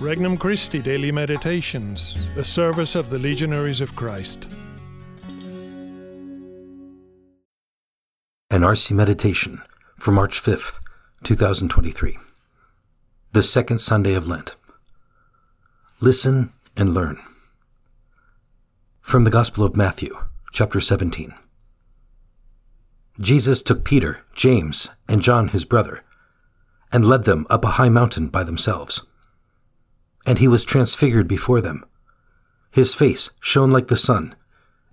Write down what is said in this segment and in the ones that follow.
Regnum Christi Daily Meditations, the service of the Legionaries of Christ. An RC Meditation for March 5th, 2023. The second Sunday of Lent. Listen and learn. From the Gospel of Matthew, chapter 17. Jesus took Peter, James, and John his brother, and led them up a high mountain by themselves and he was transfigured before them. His face shone like the sun,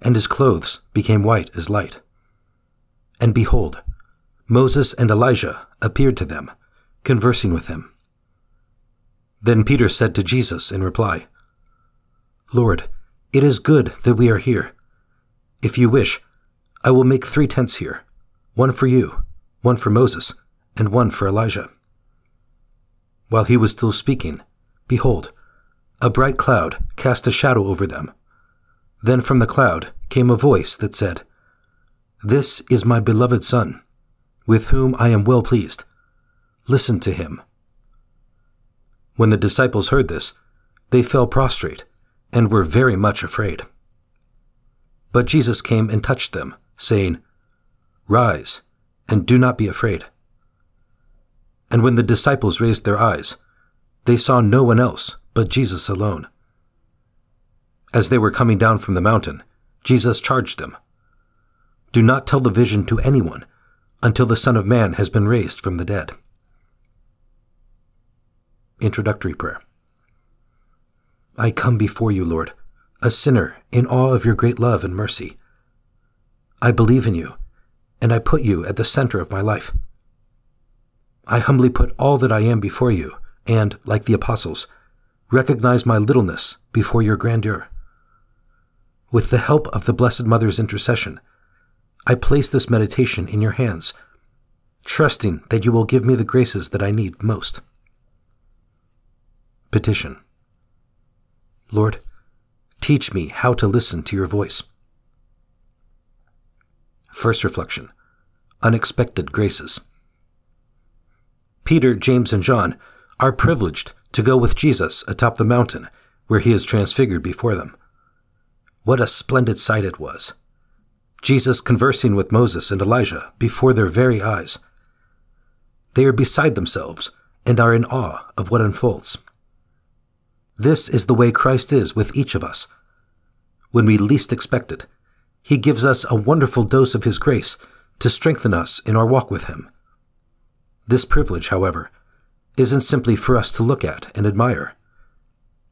and his clothes became white as light. And behold, Moses and Elijah appeared to them, conversing with him. Then Peter said to Jesus in reply, Lord, it is good that we are here. If you wish, I will make three tents here one for you, one for Moses, and one for Elijah. While he was still speaking, Behold, a bright cloud cast a shadow over them. Then from the cloud came a voice that said, This is my beloved Son, with whom I am well pleased. Listen to him. When the disciples heard this, they fell prostrate and were very much afraid. But Jesus came and touched them, saying, Rise, and do not be afraid. And when the disciples raised their eyes, they saw no one else but Jesus alone. As they were coming down from the mountain, Jesus charged them Do not tell the vision to anyone until the Son of Man has been raised from the dead. Introductory Prayer I come before you, Lord, a sinner in awe of your great love and mercy. I believe in you, and I put you at the center of my life. I humbly put all that I am before you and, like the apostles, recognize my littleness before your grandeur. With the help of the Blessed Mother's intercession, I place this meditation in your hands, trusting that you will give me the graces that I need most. Petition Lord, teach me how to listen to your voice. First reflection Unexpected graces. Peter, James, and John are privileged to go with Jesus atop the mountain where he is transfigured before them. What a splendid sight it was! Jesus conversing with Moses and Elijah before their very eyes. They are beside themselves and are in awe of what unfolds. This is the way Christ is with each of us. When we least expect it, He gives us a wonderful dose of His grace to strengthen us in our walk with Him. This privilege, however, isn't simply for us to look at and admire.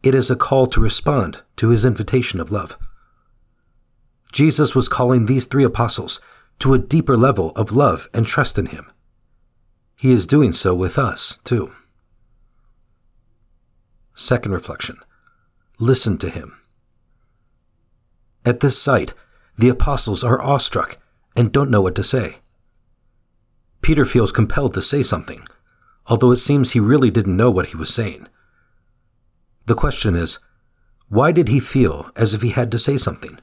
It is a call to respond to his invitation of love. Jesus was calling these three apostles to a deeper level of love and trust in him. He is doing so with us, too. Second reflection Listen to him. At this sight, the apostles are awestruck and don't know what to say. Peter feels compelled to say something, although it seems he really didn't know what he was saying. The question is, why did he feel as if he had to say something?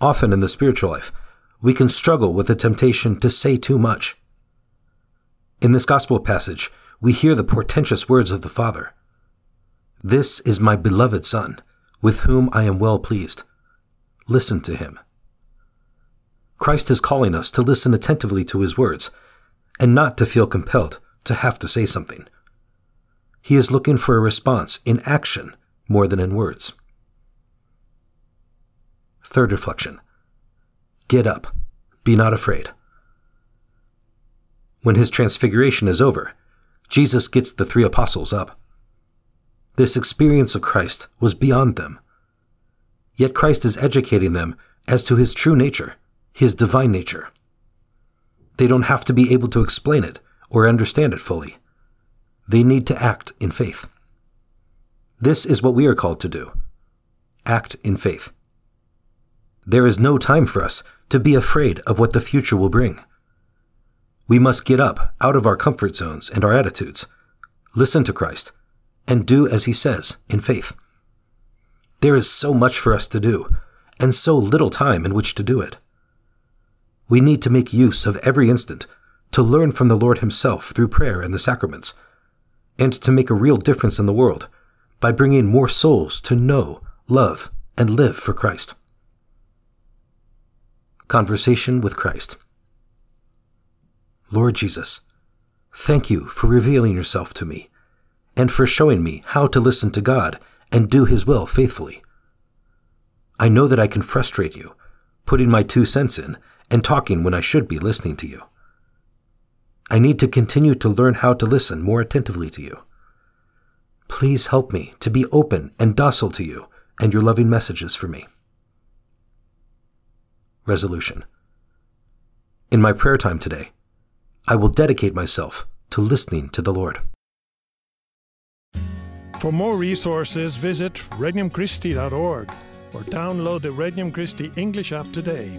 Often in the spiritual life, we can struggle with the temptation to say too much. In this gospel passage, we hear the portentous words of the Father This is my beloved Son, with whom I am well pleased. Listen to him. Christ is calling us to listen attentively to his words and not to feel compelled to have to say something. He is looking for a response in action more than in words. Third reflection Get up, be not afraid. When his transfiguration is over, Jesus gets the three apostles up. This experience of Christ was beyond them. Yet Christ is educating them as to his true nature, his divine nature. They don't have to be able to explain it or understand it fully. They need to act in faith. This is what we are called to do act in faith. There is no time for us to be afraid of what the future will bring. We must get up out of our comfort zones and our attitudes, listen to Christ, and do as he says in faith. There is so much for us to do, and so little time in which to do it. We need to make use of every instant to learn from the Lord Himself through prayer and the sacraments, and to make a real difference in the world by bringing more souls to know, love, and live for Christ. Conversation with Christ. Lord Jesus, thank you for revealing yourself to me and for showing me how to listen to God and do His will faithfully. I know that I can frustrate you, putting my two cents in and talking when I should be listening to you. I need to continue to learn how to listen more attentively to you. Please help me to be open and docile to you and your loving messages for me. Resolution In my prayer time today, I will dedicate myself to listening to the Lord. For more resources, visit regnumchristi.org or download the Regnum Christi English app today.